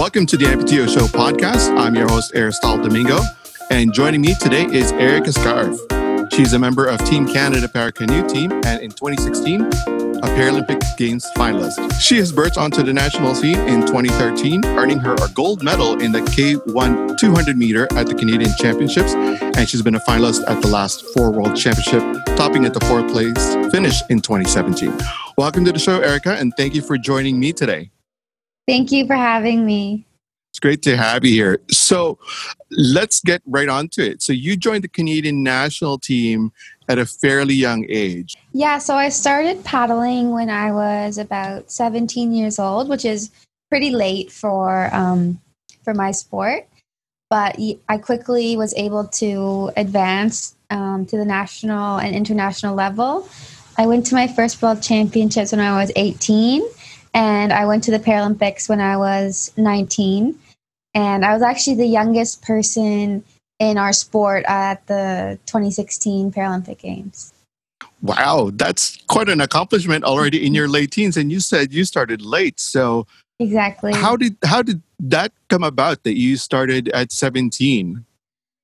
Welcome to the AmpuTO Show podcast. I'm your host, Aristotle Domingo, and joining me today is Erica Scarff. She's a member of Team Canada Para Canoe Team, and in 2016, a Paralympic Games finalist. She has burst onto the national scene in 2013, earning her a gold medal in the K1 200 meter at the Canadian Championships, and she's been a finalist at the last four World Championship, topping at the fourth place finish in 2017. Welcome to the show, Erica, and thank you for joining me today. Thank you for having me. It's great to have you here. So let's get right on to it. So you joined the Canadian national team at a fairly young age. Yeah, so I started paddling when I was about 17 years old, which is pretty late for um, for my sport. But I quickly was able to advance um, to the national and international level. I went to my first World Championships when I was 18 and I went to the Paralympics when I was 19. And I was actually the youngest person in our sport at the 2016 Paralympic Games. Wow, that's quite an accomplishment already in your late teens. And you said you started late. So exactly, how did how did that come about that you started at 17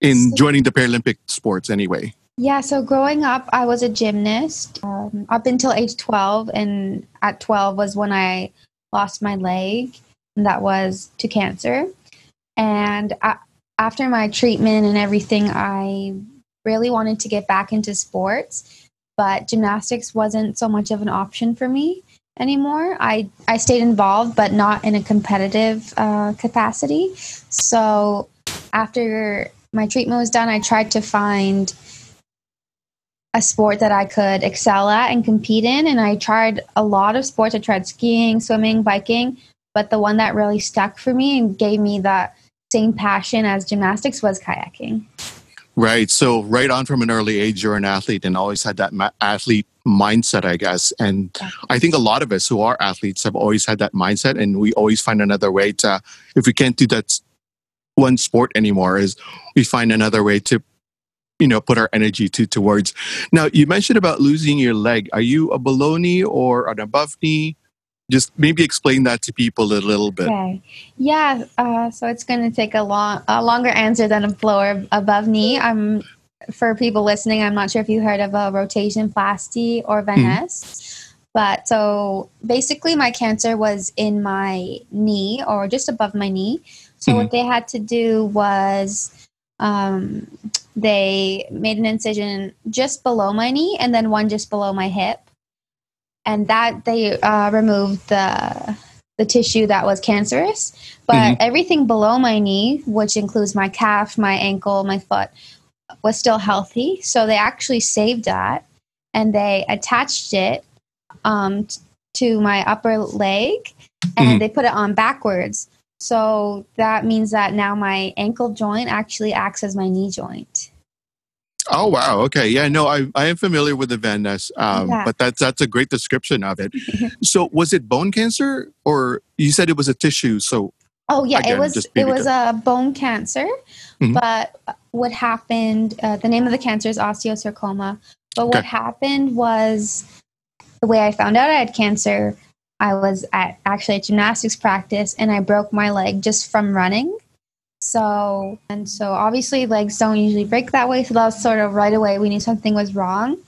in so, joining the Paralympic sports anyway? Yeah, so growing up, I was a gymnast um, up until age 12. And at 12 was when I lost my leg. And that was to cancer. And I, after my treatment and everything, I really wanted to get back into sports. But gymnastics wasn't so much of an option for me anymore. I, I stayed involved, but not in a competitive uh, capacity. So after my treatment was done, I tried to find a sport that I could excel at and compete in. And I tried a lot of sports. I tried skiing, swimming, biking, but the one that really stuck for me and gave me that same passion as gymnastics was kayaking. Right. So, right on from an early age, you're an athlete and always had that ma- athlete mindset, I guess. And I think a lot of us who are athletes have always had that mindset, and we always find another way to, if we can't do that one sport anymore, is we find another way to you know put our energy to towards. Now you mentioned about losing your leg. Are you a below knee or an above knee just maybe explain that to people a little bit. Okay. Yeah uh, so it's going to take a long a longer answer than a below above knee i'm for people listening i'm not sure if you heard of a rotationplasty or mm-hmm. but so basically my cancer was in my knee or just above my knee. So mm-hmm. what they had to do was um, they made an incision just below my knee and then one just below my hip. And that they uh, removed the the tissue that was cancerous. But mm-hmm. everything below my knee which includes my calf my ankle my foot was still healthy. So they actually saved that. And they attached it um, t- to my upper leg. And mm-hmm. they put it on backwards so that means that now my ankle joint actually acts as my knee joint. Oh wow! Okay, yeah, no, I I am familiar with the Van Nes, um, yeah. but that's that's a great description of it. so, was it bone cancer, or you said it was a tissue? So, oh yeah, again, it was it was a bone cancer. Mm-hmm. But what happened? Uh, the name of the cancer is osteosarcoma. But what okay. happened was the way I found out I had cancer I was at actually at gymnastics practice and I broke my leg just from running. So, and so obviously legs don't usually break that way. So that was sort of right away we knew something was wrong.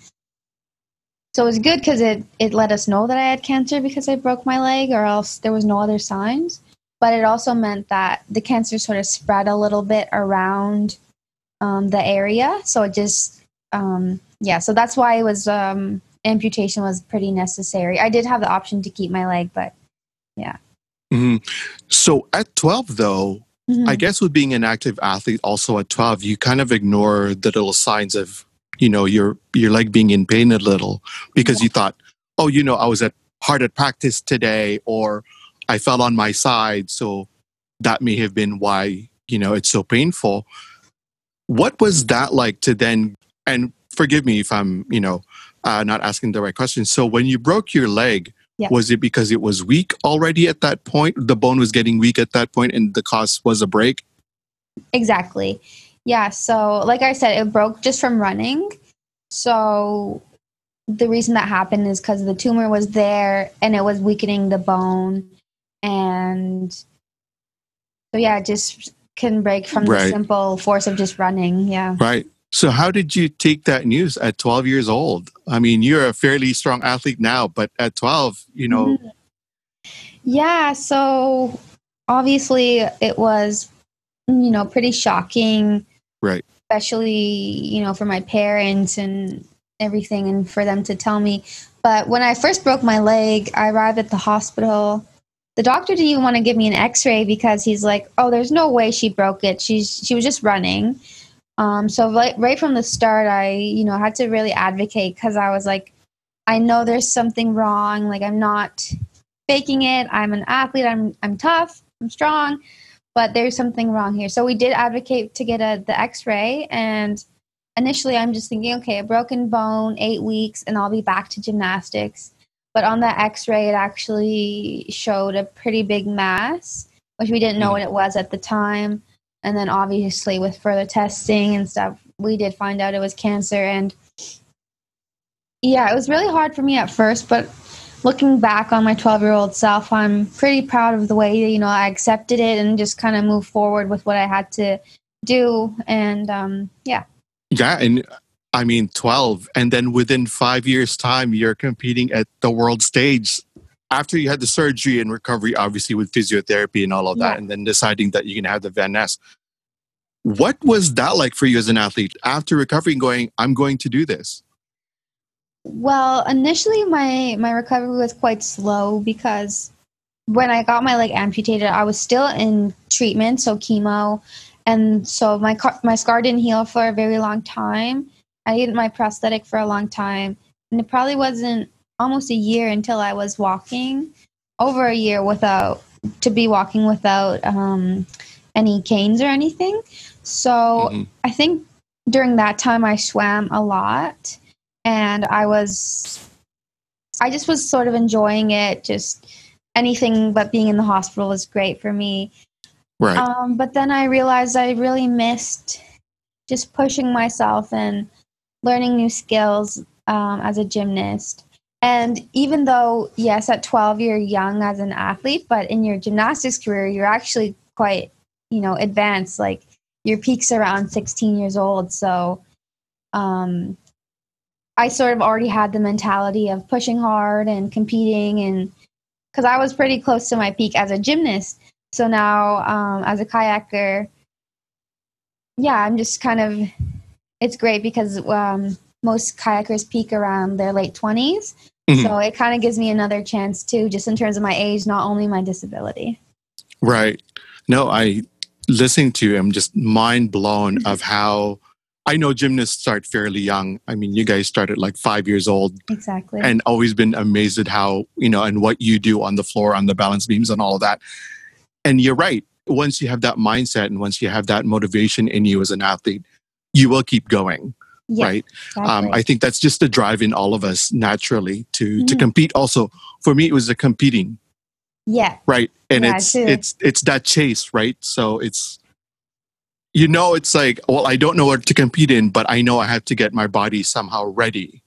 So it was good because it, it let us know that I had cancer because I broke my leg or else there was no other signs. But it also meant that the cancer sort of spread a little bit around um, the area. So it just, um, yeah, so that's why it was um, amputation was pretty necessary. I did have the option to keep my leg, but yeah. Mm-hmm. So at 12, though, mm-hmm. I guess with being an active athlete, also at 12, you kind of ignore the little signs of, you know, your your leg being in pain a little because yeah. you thought, oh, you know, I was at hard at practice today, or I fell on my side, so that may have been why you know it's so painful. What was that like to then? And forgive me if I'm, you know, uh, not asking the right question. So when you broke your leg, yeah. was it because it was weak already at that point? The bone was getting weak at that point, and the cause was a break. Exactly. Yeah. So, like I said, it broke just from running. So the reason that happened is because the tumor was there and it was weakening the bone, and so yeah, just can break from Right. the simple force of just running. Yeah. Right. So, how did you take that news at 12 years old? I mean, you're a fairly strong athlete now, but at 12, you know, Mhm. Yeah, so obviously it was, you know, pretty shocking. Right. Especially, you know, for my parents and everything and for them to tell me. But when I first broke my leg, I arrived at the hospital. The doctor didn't even want to give me an x-ray because he's like, "Oh, there's no way she broke it. She's she was just running." Um, so right, right from the start, I, you know, had to really advocate because I was like, I know there's something wrong. Like I'm not faking it. I'm an athlete. I'm I'm tough. I'm strong, but there's something wrong here. So we did advocate to get a the X-ray, and initially I'm just thinking, okay, a broken bone, eight weeks, and I'll be back to gymnastics. But on that X-ray, it actually showed a pretty big mass, which we didn't know Mhm. what it was at the time. And then obviously with further testing and stuff, we did find out it was cancer. And yeah, it was really hard for me at first, but looking back on my 12 year old self, I'm pretty proud of the way, you know, I accepted it and just kind of moved forward with what I had to do. And um, yeah. yeah. And I mean, 12. And then within five years' time, you're competing at the world stage. After you had the surgery and recovery, obviously with physiotherapy and all of that, Yeah. and then deciding that you can have the Van Nes. What was that like for you as an athlete after recovery and going, I'm going to do this? Well, initially my my recovery was quite slow because when I got my leg amputated, I was still in treatment, so chemo, and so my my scar didn't heal for a very long time. I needed my prosthetic for a long time, and it probably wasn't almost a year until I was walking, over a year without to be walking without um, any canes or anything. So Mhm. I think during that time I swam a lot and I was I just was sort of enjoying it just anything but being in the hospital was great for me. Right. Um, but then I realized I really missed just pushing myself and learning new skills um, as a gymnast. And even though, yes, at 12 you're young as an athlete, but in your gymnastics career, you're actually quite, you know, advanced. Like your peak's around 16 years old. So um, I sort of already had the mentality of pushing hard and competing, and because I was pretty close to my peak as a gymnast. So now, um, as a kayaker, yeah, I'm just kind of. It's great because um, most kayakers peak around their late 20s. Mhm. So it kind of gives me another chance too, just in terms of my age, not only my disability. Right. No, I listening to you, I'm just mind blown of how I know gymnasts start fairly young. I mean, you guys started like five years old Exactly. and always been amazed at how, you know, and what you do on the floor, on the balance beams and all of that. And you're right. Once you have that mindset and once you have that motivation in you as an athlete, you will keep going. Yeah, right. Exactly. Um, I think that's just the drive in all of us naturally to to Mhm. compete. Also, for me, it was the competing yeah. right and Yeah, it's it's it's that chase right so it's you know it's like well i don't know what to compete in but i know i have to get my body somehow ready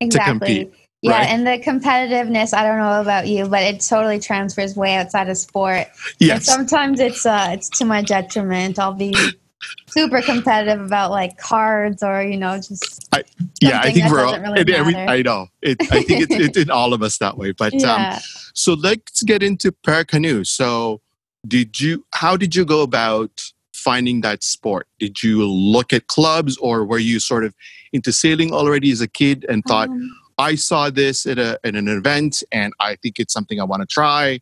Exactly. compete, yeah, right? and the competitiveness, I don't know about you, but it totally transfers way outside of sport. And yes sometimes it's uh it's to my detriment. I'll be super competitive about like cards or, you know, just yeah i think we're all really every, i know it, i think it's, it's in all of us that way but um so let's get into paracanoe so did you how did you go about finding that sport did you look at clubs or were you sort of into sailing already as a kid and thought Um, I saw this at, a, at an event and I think it's something I want to try.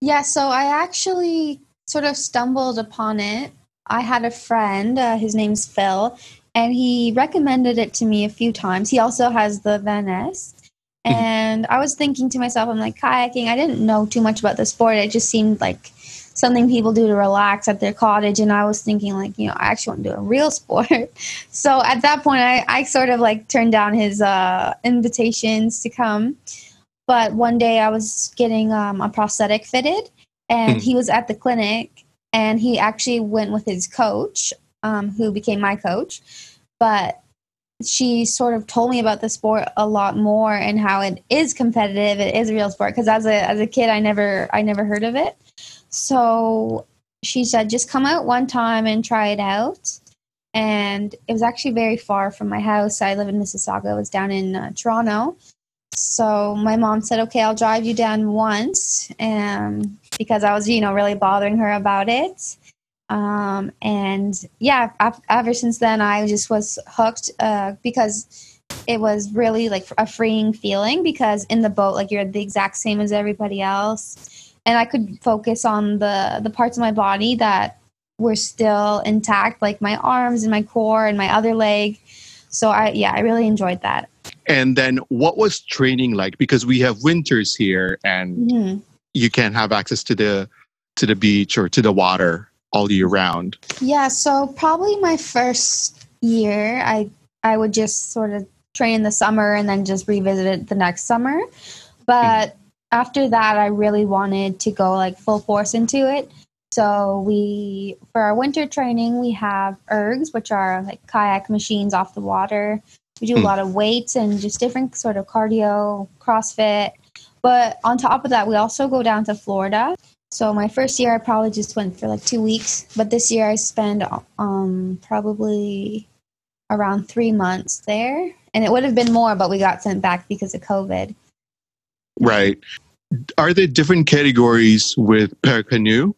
Yeah, so I actually sort of stumbled upon it. I had a friend, uh, his name's Phil, and he recommended it to me a few times. He also has the Nes. Mhm. And I was thinking to myself, I'm like, kayaking, I didn't know too much about the sport. It just seemed like something people do to relax at their cottage. And I was thinking, like, you know, I actually want to do a real sport. so at that point, I, I sort of like turned down his uh, invitations to come. But one day I was getting um, a prosthetic fitted, and Mhm. he was at the clinic, and he actually went with his coach, um, who became my coach. But she sort of told me about the sport a lot more and how it is competitive. It is a real sport because as a as a kid, I never I never heard of it. So she said, just come out one time and try it out. And it was actually very far from my house. I live in Mississauga. It was down in uh, Toronto. So my mom said, okay, I'll drive you down once. And because I was, you know, really bothering her about it. Um, and yeah, ever since then, I just was hooked uh, because it was really like a freeing feeling because in the boat, like you're the exact same as everybody else. And I could focus on the, the parts of my body that were still intact, like my arms and my core and my other leg. So I, yeah, I really enjoyed that. And then what was training like? Because we have winters here and mm-hmm. You can't have access to the, to the beach or to the water all year round? Yeah, so probably my first year, I I would just sort of train in the summer and then just revisit it the next summer. But mm-hmm. after that, I really wanted to go like full force into it. So we, for our winter training, we have ergs, which are like kayak machines off the water. We do a mm. lot of weights and just different sort of cardio, CrossFit. But on top of that, we also go down to Florida so my first year, I probably just went for like two weeks, but this year I spend um, probably around three months there, and it would have been more, but we got sent back because of COVID. Right. Are there different categories with Paracanoe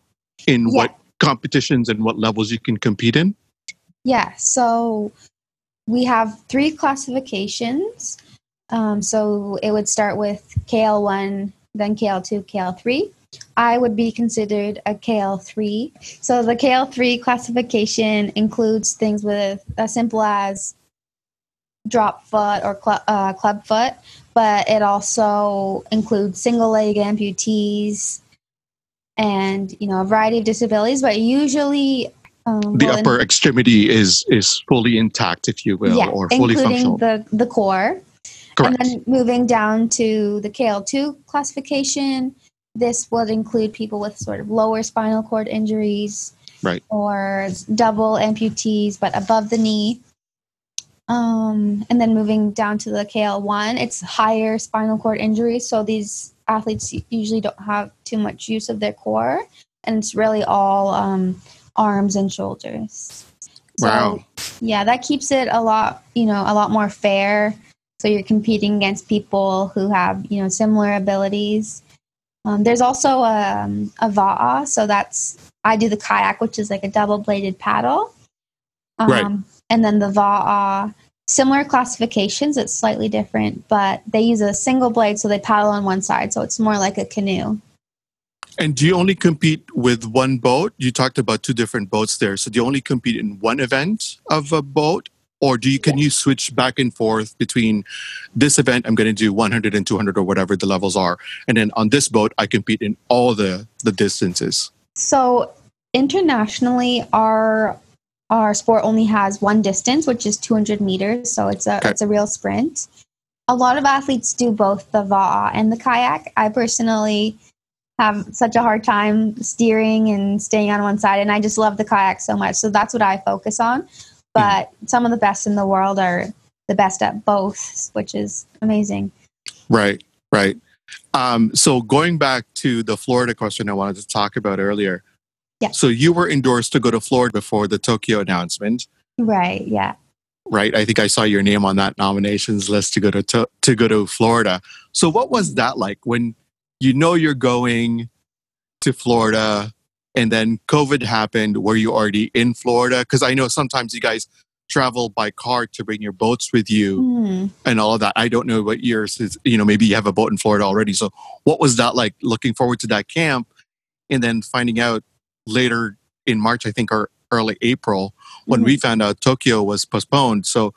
in yeah. what competitions and what levels you can compete in? Yeah. So we have three classifications. Um, so it would start with KL1, then KL2, KL3. I would be considered a KL3. So the KL3 classification includes things with as simple as drop foot or cl- uh, club foot, but it also includes single leg amputees and you know a variety of disabilities. But usually, um, the well, upper in, extremity is is fully intact, if you will, yeah, or fully including functional. the the core. Correct. And then moving down to the KL2 classification, this would include people with sort of lower spinal cord injuries, right, or double amputees but above the knee. Um, and then moving down to the KL1, it's higher spinal cord injuries. So these athletes usually don't have too much use of their core, and it's really all um, arms and shoulders. So, wow. Yeah, that keeps it a lot, you know, a lot more fair. So you're competing against people who have, you know, similar abilities. Um, there's also a, um, a va'a, so that's I do the kayak, which is like a double bladed paddle. Um, right. And then the va'a, similar classifications, it's slightly different, but they use a single blade, so they paddle on one side, so it's more like a canoe. And do you only compete with one boat? You talked about two different boats there. So do you only compete in one event of a boat? Or do you can you switch back and forth between this event i'm going to do 100 and 200 or whatever the levels are and then on this boat i compete in all the the distances? So internationally our our sport only has one distance which is 200 meters so it's a okay. it's a real sprint. A lot of athletes do both the va'a and the kayak. I personally have such a hard time steering and staying on one side and i just love the kayak so much so that's what i focus on but mm. some of the best in the world are the best at both, which is amazing. Right, right. Um, so going back to the Florida question I wanted to talk about earlier. Yeah. So you were endorsed to go to Florida before the Tokyo announcement. Right. Yeah. Right. I think I saw your name on that nominations list to go to, to to go to Florida. So what was that like when you know you're going to Florida? And then COVID happened. Were you already in Florida? Because I know sometimes you guys travel by car to bring your boats with you mm. and all of that. I don't know what yours is. You know, maybe you have a boat in Florida already. So, what was that like? Looking forward to that camp, and then finding out later in March, I think, or early April, when mm we found out Tokyo was postponed. So,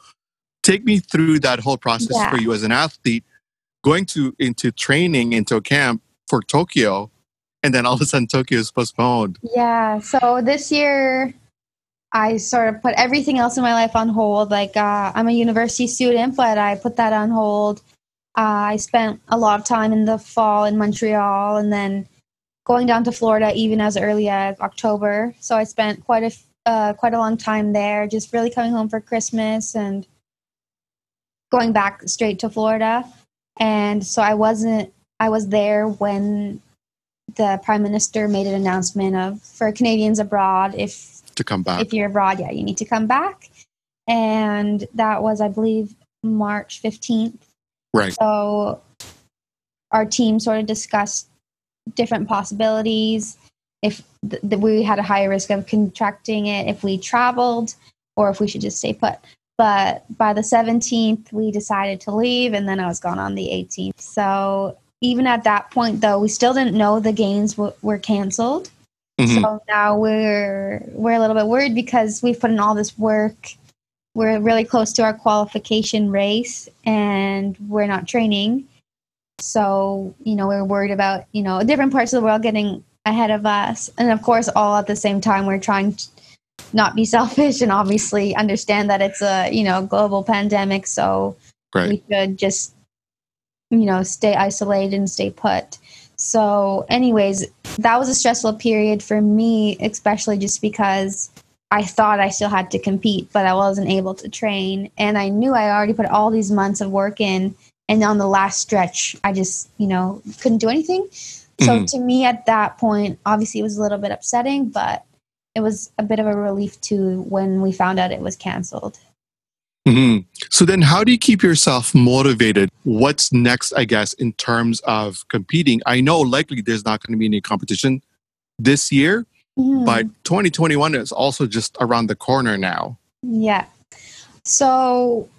take me through that whole process yeah. for you as an athlete, going to into training into a camp for Tokyo and then all of a sudden Tokyo is postponed. Yeah. So this year, I sort of put everything else in my life on hold. Like uh, I'm a university student, but I put that on hold. Uh, I spent a lot of time in the fall in Montreal, and then going down to Florida even as early as October. So I spent quite a uh, quite a long time there, just really coming home for Christmas and going back straight to Florida. And so I wasn't. I was there when the prime minister made an announcement of for Canadians abroad if to come back. If you're abroad, yeah, you need to come back. And that was, I believe, March 15th. Right. So our team sort of discussed different possibilities. If th- th- we had a higher risk of contracting it, if we traveled, or if we should just stay put. But by the 17th, we decided to leave, and then I was gone on the 18th. So even at that point, though, we still didn't know the games w- were canceled. Mm-hmm. So now we're we're a little bit worried because we've put in all this work. We're really close to our qualification race, and we're not training. So you know we're worried about you know different parts of the world getting ahead of us, and of course, all at the same time, we're trying to not be selfish and obviously understand that it's a you know global pandemic. So right. we should just you know stay isolated and stay put. So, anyways, that was a stressful period for me, especially just because I thought I still had to compete, but I wasn't able to train. And I knew I already put all these months of work in. And on the last stretch, I just, you know, couldn't do anything. So mm-hmm. to me at that point, obviously it was a little bit upsetting, but it was a bit of a relief too when we found out it was canceled. Mm-hmm. So then, how do you keep yourself motivated? What's next, I guess, in terms of competing? I know likely there's not going to be any competition this year, mm-hmm. but 2021 is also just around the corner now. Yeah. So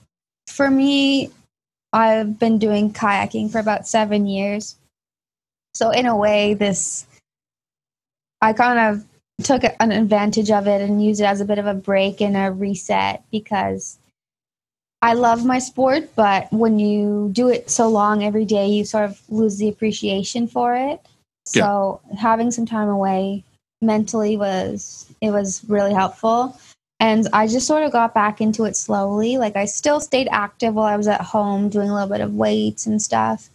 for me, I've been doing kayaking for about seven years. So, in a way, this, I kind of took an advantage of it and used it as a bit of a break and a reset because I love my sport, but when you do it so long every day, you sort of lose the appreciation for it. So yeah. having some time away mentally was it was really helpful. And I just sort of got back into it slowly. Like I still stayed active while I was at home doing a little bit of weights and stuff.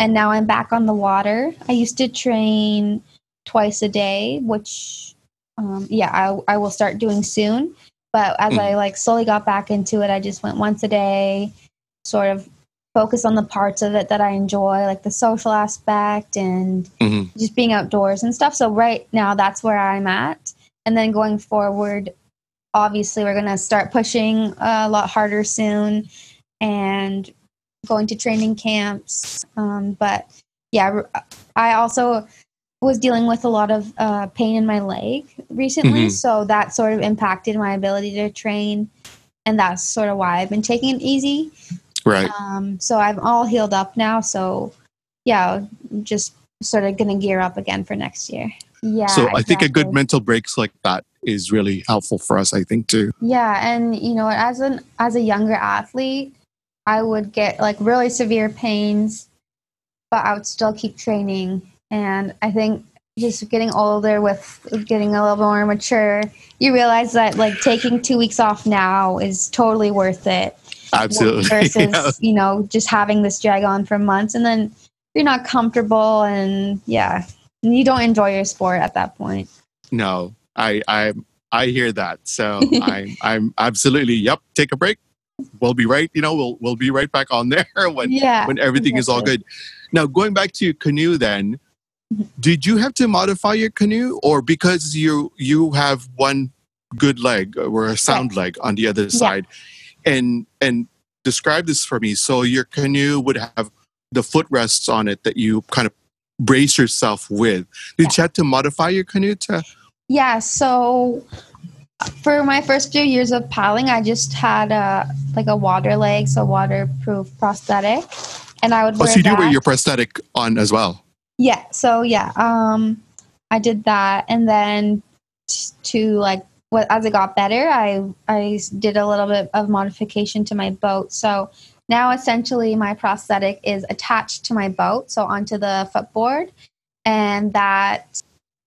And now I'm back on the water. I used to train twice a day, which um, yeah, I, I will start doing soon. But as mm. I like slowly got back into it, I just went once a day, sort of focus on the parts of it that I enjoy, like the social aspect and mm-hmm. just being outdoors and stuff. So right now that's where I'm at. And then going forward, obviously we're going to start pushing a lot harder soon and going to training camps. Um, but yeah, I also was dealing with a lot of uh, pain in my leg recently, mm-hmm. so that sort of impacted my ability to train, and that's sort of why I've been taking it easy. Right. Um, so I'm all healed up now. So yeah, just sort of gonna gear up again for next year. Yeah. So I think a good mental breaks like that is really helpful for us. I think too. Yeah, and you know, as an as a younger athlete, I would get like really severe pains, but I would still keep training and I think just getting older with getting a little more mature, you realize that like taking two weeks off now is totally worth it. Absolutely. Versus, yeah. you know, just having this drag on for months and then you're not comfortable and yeah, you don't enjoy your sport at that point. No, I I I hear that. So I'm I'm absolutely yep. Take a break. We'll be right. You know, we'll we'll be right back on there when yeah, when everything exactly. is all good. Now going back to canoe, then did you have to modify your canoe or because you you have one good leg or a sound leg on the other side? Yeah. and and describe this for me. So your canoe would have the footrests on it that you kind of brace yourself with. Did yeah. you have to modify your canoe to yeah so for my first few years of paddling i just had a like a water leg so waterproof prosthetic and i would oh so you do wear your prosthetic on as well yeah. So yeah, um, I did that, and then t- to like what as it got better, I I did a little bit of modification to my boat. So now essentially my prosthetic is attached to my boat, so onto the footboard, and that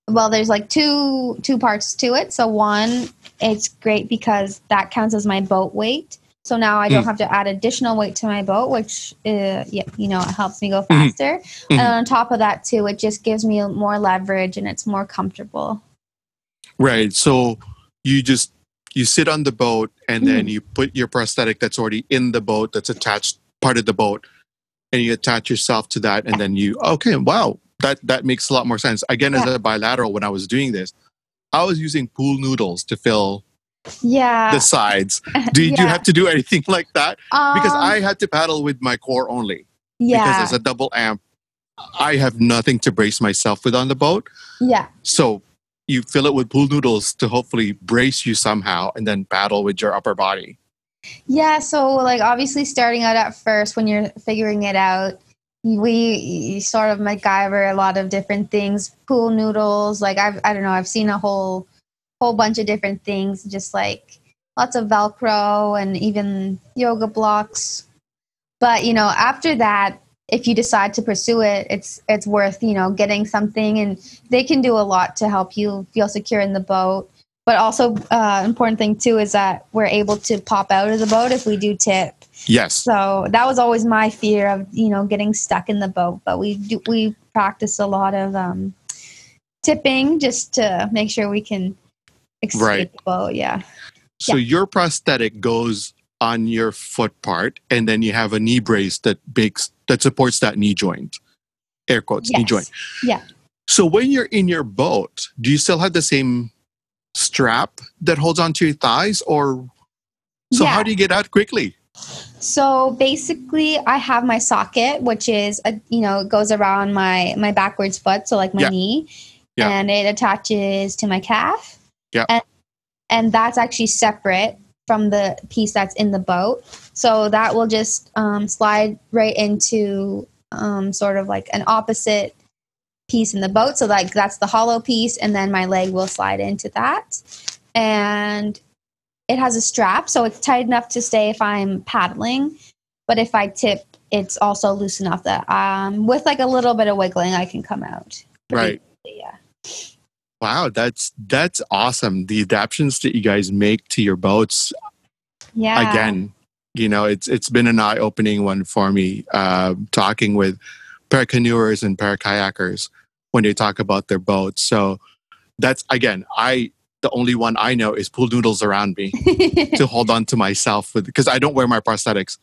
well, there's like two two parts to it. So one, it's great because that counts as my boat weight. So now I don't mm. have to add additional weight to my boat, which uh, yeah, you know, it helps me go mm-hmm. faster. Mm-hmm. And on top of that too, it just gives me more leverage and it's more comfortable. Right. So you just you sit on the boat and mm-hmm. then you put your prosthetic that's already in the boat that's attached part of the boat and you attach yourself to that and then you okay, wow. that that makes a lot more sense. Again, as a bilateral, when I was doing this, I was using pool noodles to fill Yeah. the sides. Did you have to do anything like that? Because Um, I had to paddle with my core only. yeah. Because as a double amp, I have nothing to brace myself with on the boat. yeah. So you fill it with pool noodles to hopefully brace you somehow and then paddle with your upper body. Yeah, so like obviously starting out at first when you're figuring it out, we sort of MacGyver a lot of different things, pool noodles, like I've I don't know, I've seen a whole whole bunch of different things, just like lots of Velcro and even yoga blocks. But you know, after that, if you decide to pursue it, it's it's worth, you know, getting something and they can do a lot to help you feel secure in the boat but also uh, important thing too is that we're able to pop out of the boat if we do tip Yes. so that was always my fear of you know getting stuck in the boat but we do we practice a lot of um, tipping just to make sure we can escape Right. yeah So your prosthetic goes on your foot part, and then you have a knee brace that bakes that supports that knee joint. Air quotes knee joint. Yeah. So when you're in your boat, do you still have the same strap that holds onto your thighs, or so Yeah. how do you get out quickly? So basically, I have my socket, which is a, you know goes around my my backwards foot, so like my Yeah. knee, Yeah. and it attaches to my calf. Yeah. and and that's actually separate from the piece that's in the boat. So that will just um, slide right into um, sort of like an opposite piece in the boat. So like that's the hollow piece, and then my leg will slide into that, and it has a strap, so it's tight enough to stay if I'm paddling. But if I tip, it's also loose enough that um, with like a little bit of wiggling, I can come out. Right. easily, Yeah. Wow, that's that's awesome. The adaptations that you guys make to your boats Yeah. again you know it's it's been an eye-opening one for me uh, talking with paracanoers and parakayakers when they talk about their boats so that's again i the only one i know is pool noodles around me to hold on to myself with because i don't wear my prosthetics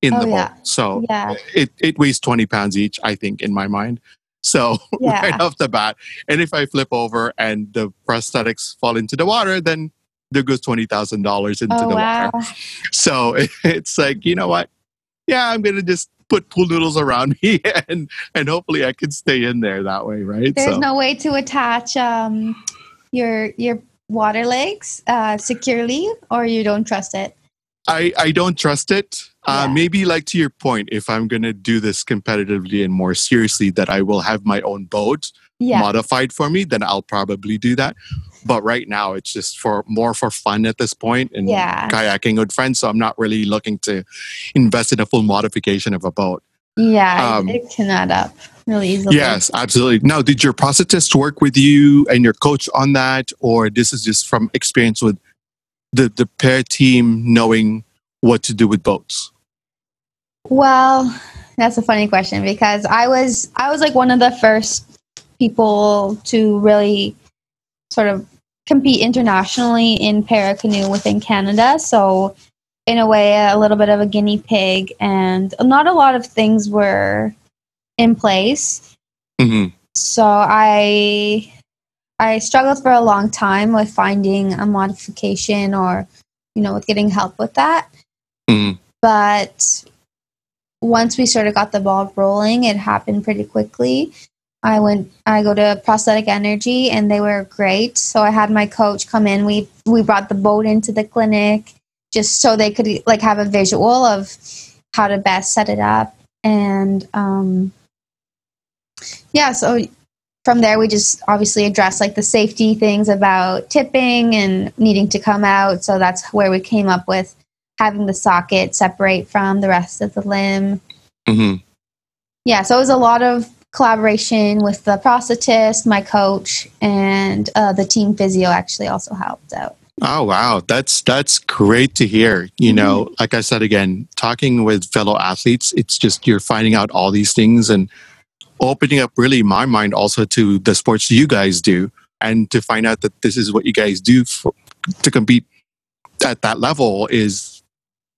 in Oh, the yeah. boat so yeah. it, it weighs 20 pounds each i think in my mind so Yeah. right off the bat and if i flip over and the prosthetics fall into the water then there goes $20000 into Oh the wow. water so it's like, you know what? Yeah, I'm gonna just put pool noodles around me and and hopefully I can stay in there that way, right? There's so no way to attach um, your your water legs uh, securely, or you don't trust it. I I don't trust it. Uh, maybe like to your point, if I'm gonna do this competitively and more seriously, that I will have my own boat Yeah. modified for me, then I'll probably do that. But right now, it's just for more for fun at this point and Yeah. kayaking with friends. So I'm not really looking to invest in a full modification of a boat. Yeah. Um, it, can add up really easily. Yes, absolutely. Now, did your prosthetist work with you and your coach on that, or this is just from experience with the the pair team knowing what to do with boats? Well, that's a funny question because I was I was like one of the first people to really sort of compete internationally in para canoe within Canada. So in a way a little bit of a guinea pig and not a lot of things were in place. hmm So I I struggled for a long time with finding a modification or you know with getting help with that. Mhm. But once we sort of got the ball rolling, it happened pretty quickly. I went I go to prosthetic energy and they were great. So I had my coach come in. We we brought the boat into the clinic just so they could like have a visual of how to best set it up and um yeah, so from there we just obviously addressed like the safety things about tipping and needing to come out. So that's where we came up with having the socket separate from the rest of the limb. hmm Yeah, so it was a lot of collaboration with the prosthetist, my coach, and uh, the team physio actually also helped out. Oh wow, that's that's great to hear. You know, like I said again, talking with fellow athletes, it's just you're finding out all these things and opening up really my mind also to the sports you guys do and to find out that this is what you guys do for, to compete at that level is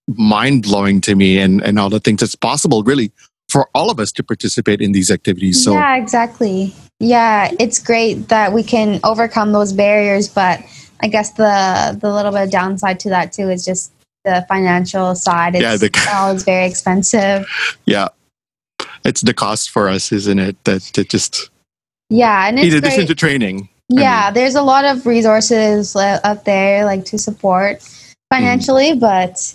mind blowing to me and and all the things that's possible really for all of us to participate in these activities. So yeah, exactly. Yeah, it's great that we can overcome those barriers, but I guess the the little bit of downside to that too is just the financial side. It's Yeah, the- all is very expensive. yeah, it's the cost for us, isn't it? That that just Yeah, and in it's addition to training. I yeah, there's a lot of resources up there like to support financially, but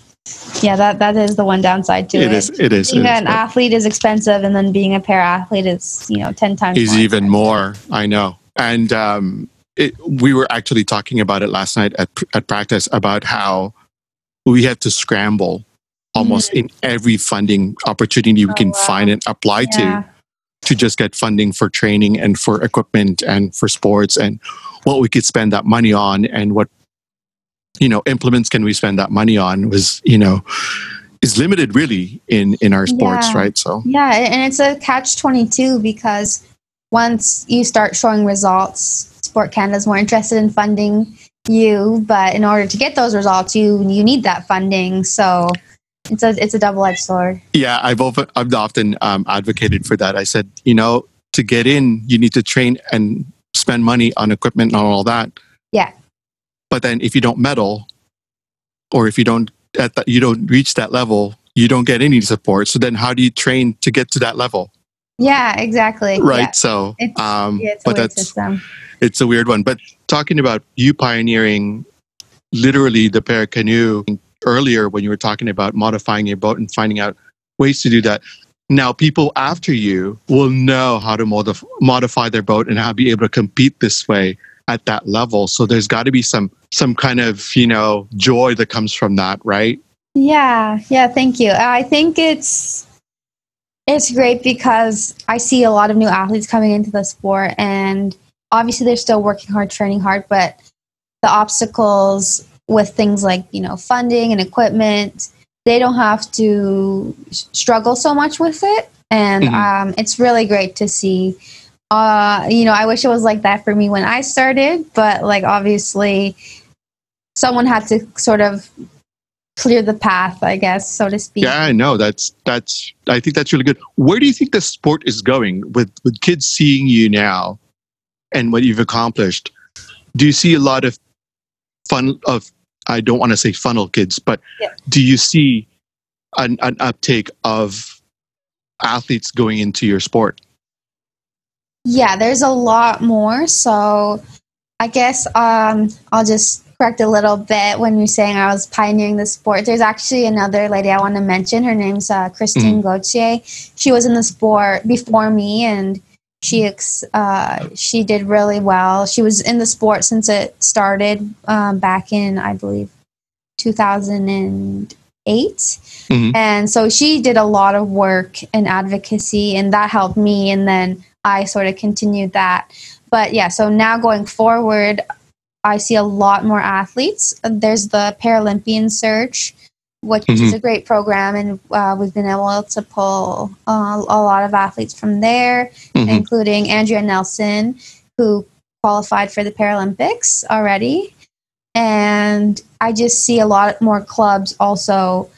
yeah, that that is the one downside to it. It is. It is. Being it is, an athlete is expensive, and then being a para athlete is you know ten times. is even more. I know. And um, it, we were actually talking about it last night at at practice about how we had to scramble almost mm-hmm. in every funding opportunity we Oh, can wow. find and apply Yeah. to to just get funding for training and for equipment and for sports and what we could spend that money on and what you know implements can we spend that money on was you know is limited really in in our sports Yeah. right so Yeah, and it's a catch 22 because once you start showing results, Sport Canada is more interested in funding you, but in order to get those results, you you need that funding. So it's a it's a double edged sword. yeah i've often i've often um, advocated for that i said you know to get in you need to train and spend money on equipment and all that Yeah. but then if you don't medal or if you don't at that you don't reach that level you don't get any support so then how do you train to get to that level Yeah, exactly. right Yeah. so It's, um yeah, it's but that's system. it's a weird one but talking about you pioneering literally the para canoe earlier when you were talking about modifying your boat and finding out ways to do that. Now people after you will know how to modif- modify their boat and how to be able to compete this way at that level. So there's got to be some some kind of you know joy that comes from that right? Yeah, yeah, thank you. I think it's it's great because I see a lot of new athletes coming into the sport and obviously they're still working hard, training hard, but the obstacles with things like, you know, funding and equipment, they don't have to struggle so much with it. And Mhm. um, it's really great to see. Uh, you know, I wish it was like that for me when I started, but like obviously someone had to sort of clear the path, I guess, so to speak. yeah i know that's that's i think that's really good where do you think the sport is going with with kids seeing you now and what you've accomplished do you see a lot of fun of i don't want to say funnel kids but Yeah. do you see an, an uptake of athletes going into your sport Yeah, there's a lot more. So I guess um, I'll just correct a little bit when you're saying I was pioneering the sport. There's actually another lady I want to mention. Her name's uh, Christine Gauthier. She was in the sport before me, and she ex- uh, she did really well. She was in the sport since it started um, back in, I believe, 2008. Mhm. And so she did a lot of work and advocacy, and that helped me. And then I sort of continued that. But yeah, so now going forward, I see a lot more athletes. There's the Paralympian Search, which is a great program, and uh, we've been able to pull uh, a lot of athletes from there, Mhm. including Andrea Nelson, who qualified for the Paralympics already. And I just see a lot more clubs also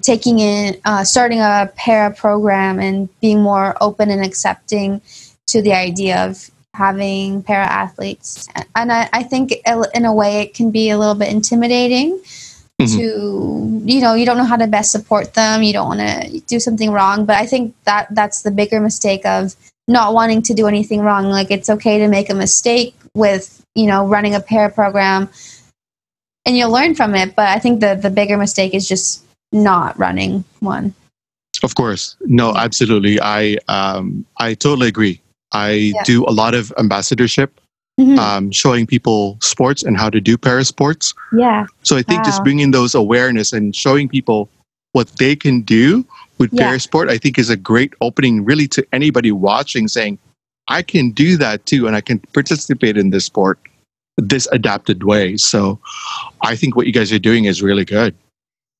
taking in, uh, starting a para program and being more open and accepting to the idea of having para athletes. And I, I think in a way it can be a little bit intimidating Mhm. to, you know, you don't know how to best support them. You don't want to do something wrong. But I think that that's the bigger mistake of not wanting to do anything wrong. Like it's okay to make a mistake with, you know, running a pair program and you'll learn from it. But I think the, the bigger mistake is just not running one. Of course. No, absolutely. I um I totally agree. I Yeah. do a lot of ambassadorship, Mhm. um, showing people sports and how to do para sports. yeah. So I think just bringing those awareness and showing people what they can do with Yeah. para sport, I think is a great opening really to anybody watching saying, I can do that too and I can participate in this sport this adapted way. So I think what you guys are doing is really good.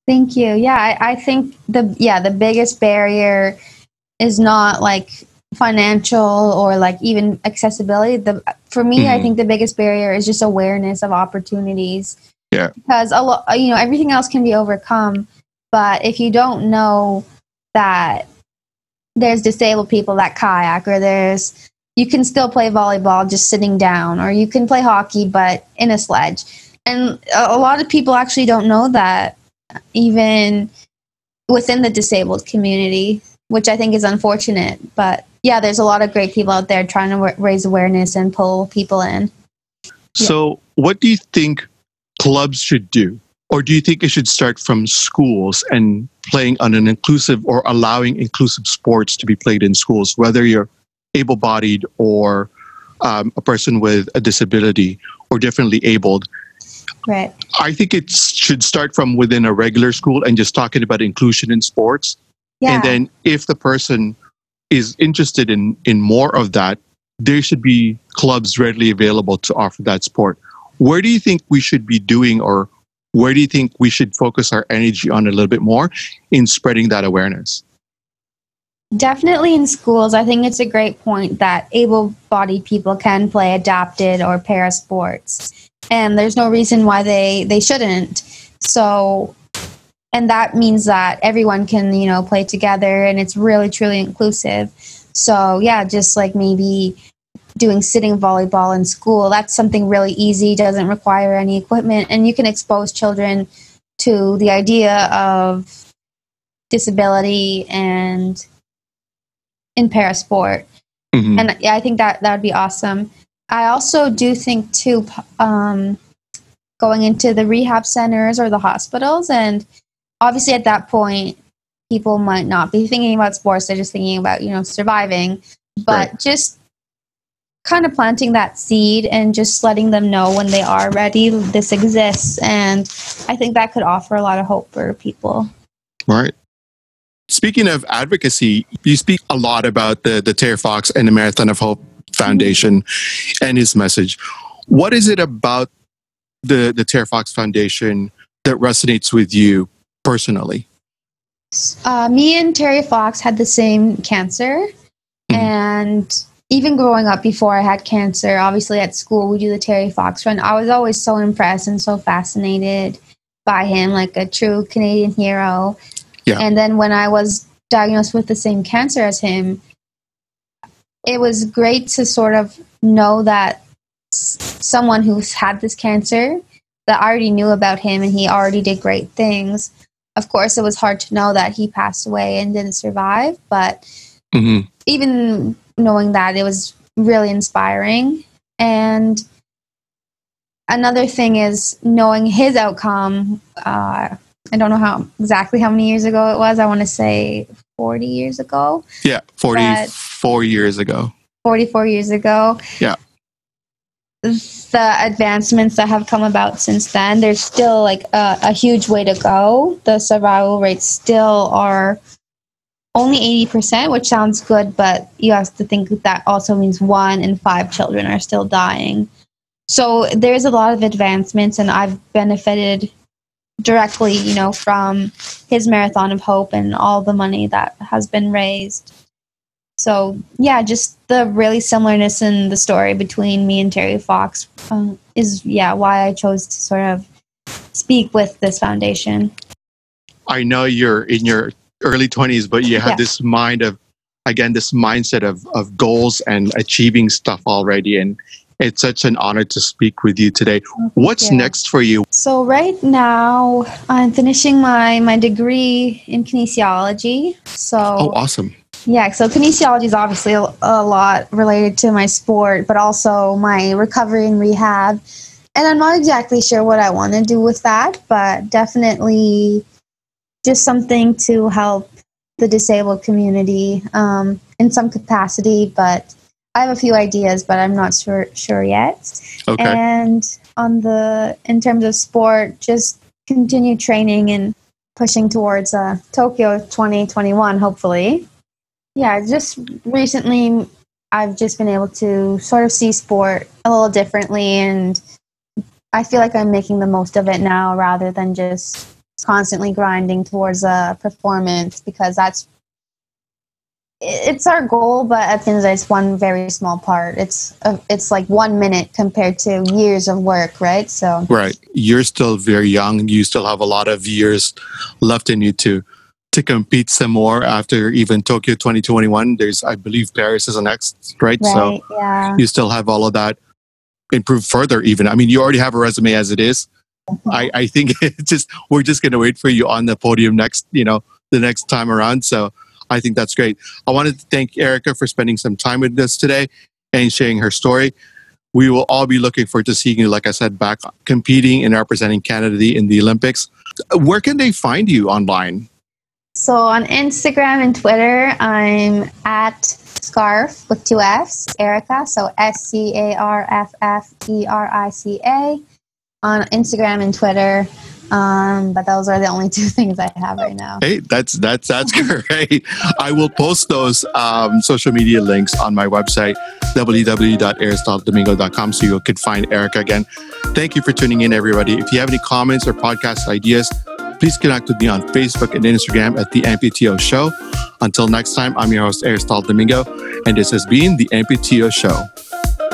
Thank you. Yeah, I, I think the yeah the biggest barrier is not like financial or like even accessibility. The for me, I Mhm. think the biggest barrier is just awareness of opportunities. Yeah. Because a lot, you know, everything else can be overcome, but if you don't know that there's disabled people that kayak or there's you can still play volleyball just sitting down or you can play hockey but in a sledge and a lot of people actually don't know that even within the disabled community which i think is unfortunate but yeah there's a lot of great people out there trying to raise awareness and pull people in so yeah. what do you think clubs should do or do you think it should start from schools and playing on an inclusive or allowing inclusive sports to be played in schools, whether you're able bodied or um, a person with a disability or differently abled? Right. I think it should start from within a regular school and just talking about inclusion in sports. Yeah. And then if the person is interested in, in more of that, there should be clubs readily available to offer that sport. Where do you think we should be doing or where do you think we should focus our energy on a little bit more in spreading that awareness? Definitely in schools. I think it's a great point that able bodied people can play adapted or para sports. And there's no reason why they, they shouldn't. So, and that means that everyone can, you know, play together and it's really, truly inclusive. So, yeah, just like maybe doing sitting volleyball in school. That's something really easy, doesn't require any equipment, and you can expose children to the idea of disability and in parasport. Mm-hmm. And yeah, I think that that would be awesome. I also do think too, um, going into the rehab centers or the hospitals, and obviously at that point, people might not be thinking about sports; they're just thinking about you know surviving. But right. just kind of planting that seed and just letting them know when they are ready this exists and i think that could offer a lot of hope for people right speaking of advocacy you speak a lot about the the terry fox and the marathon of hope foundation mm-hmm. and his message what is it about the the terry fox foundation that resonates with you personally uh, me and terry fox had the same cancer mm-hmm. and even growing up before I had cancer, obviously at school we do the Terry Fox run. I was always so impressed and so fascinated by him, like a true Canadian hero. Yeah. And then when I was diagnosed with the same cancer as him, it was great to sort of know that someone who's had this cancer that I already knew about him and he already did great things. Of course, it was hard to know that he passed away and didn't survive, but mm-hmm. even knowing that it was really inspiring. And another thing is knowing his outcome. Uh, I don't know how exactly how many years ago it was. I want to say 40 years ago. Yeah, 44 years ago. 44 years ago. Yeah. The advancements that have come about since then, there's still like a, a huge way to go. The survival rates still are only 80%, which sounds good, but you have to think that also means one in five children are still dying. So there's a lot of advancements, and I've benefited directly, you know, from his Marathon of Hope and all the money that has been raised. So yeah, just the really similarness in the story between me and Terry Fox um, is yeah why I chose to sort of speak with this foundation. I know you're in your early 20s but you have yeah. this mind of again this mindset of of goals and achieving stuff already and it's such an honor to speak with you today what's yeah. next for you so right now i'm finishing my my degree in kinesiology so oh awesome yeah so kinesiology is obviously a, a lot related to my sport but also my recovery and rehab and i'm not exactly sure what i want to do with that but definitely just something to help the disabled community um, in some capacity. But I have a few ideas, but I'm not sure sure yet. Okay. And on the in terms of sport, just continue training and pushing towards uh, Tokyo 2021, hopefully. Yeah, just recently I've just been able to sort of see sport a little differently, and I feel like I'm making the most of it now rather than just constantly grinding towards a performance because that's it's our goal, but at the end of the day, it's one very small part. It's a, it's like one minute compared to years of work, right? So right, you're still very young. You still have a lot of years left in you to to to compete some more after even Tokyo 2021. There's, I believe, Paris is the next, right? Right. So yeah. you still have all of that. Improve further, even. I mean, you already have a resume as it is. Mm-hmm. I, I think it's just we're just gonna wait for you on the podium next, you know, the next time around. So I think that's great. I wanted to thank Erica for spending some time with us today and sharing her story. We will all be looking forward to seeing you, like I said, back competing and representing Canada in the Olympics. Where can they find you online? So on Instagram and Twitter, I'm at Scarff with two F's, Erica. So S C A R F F E R I C A on Instagram and Twitter. Um, but those are the only two things I have right now. Hey, that's that's that's great. I will post those um, social media links on my website www.aristotledomingo.com so you can find Erica again. Thank you for tuning in, everybody. If you have any comments or podcast ideas, please connect with me on Facebook and Instagram at the AmpuTO Show. Until next time, I'm your host Aristotle Domingo, and this has been the AmpuTO Show.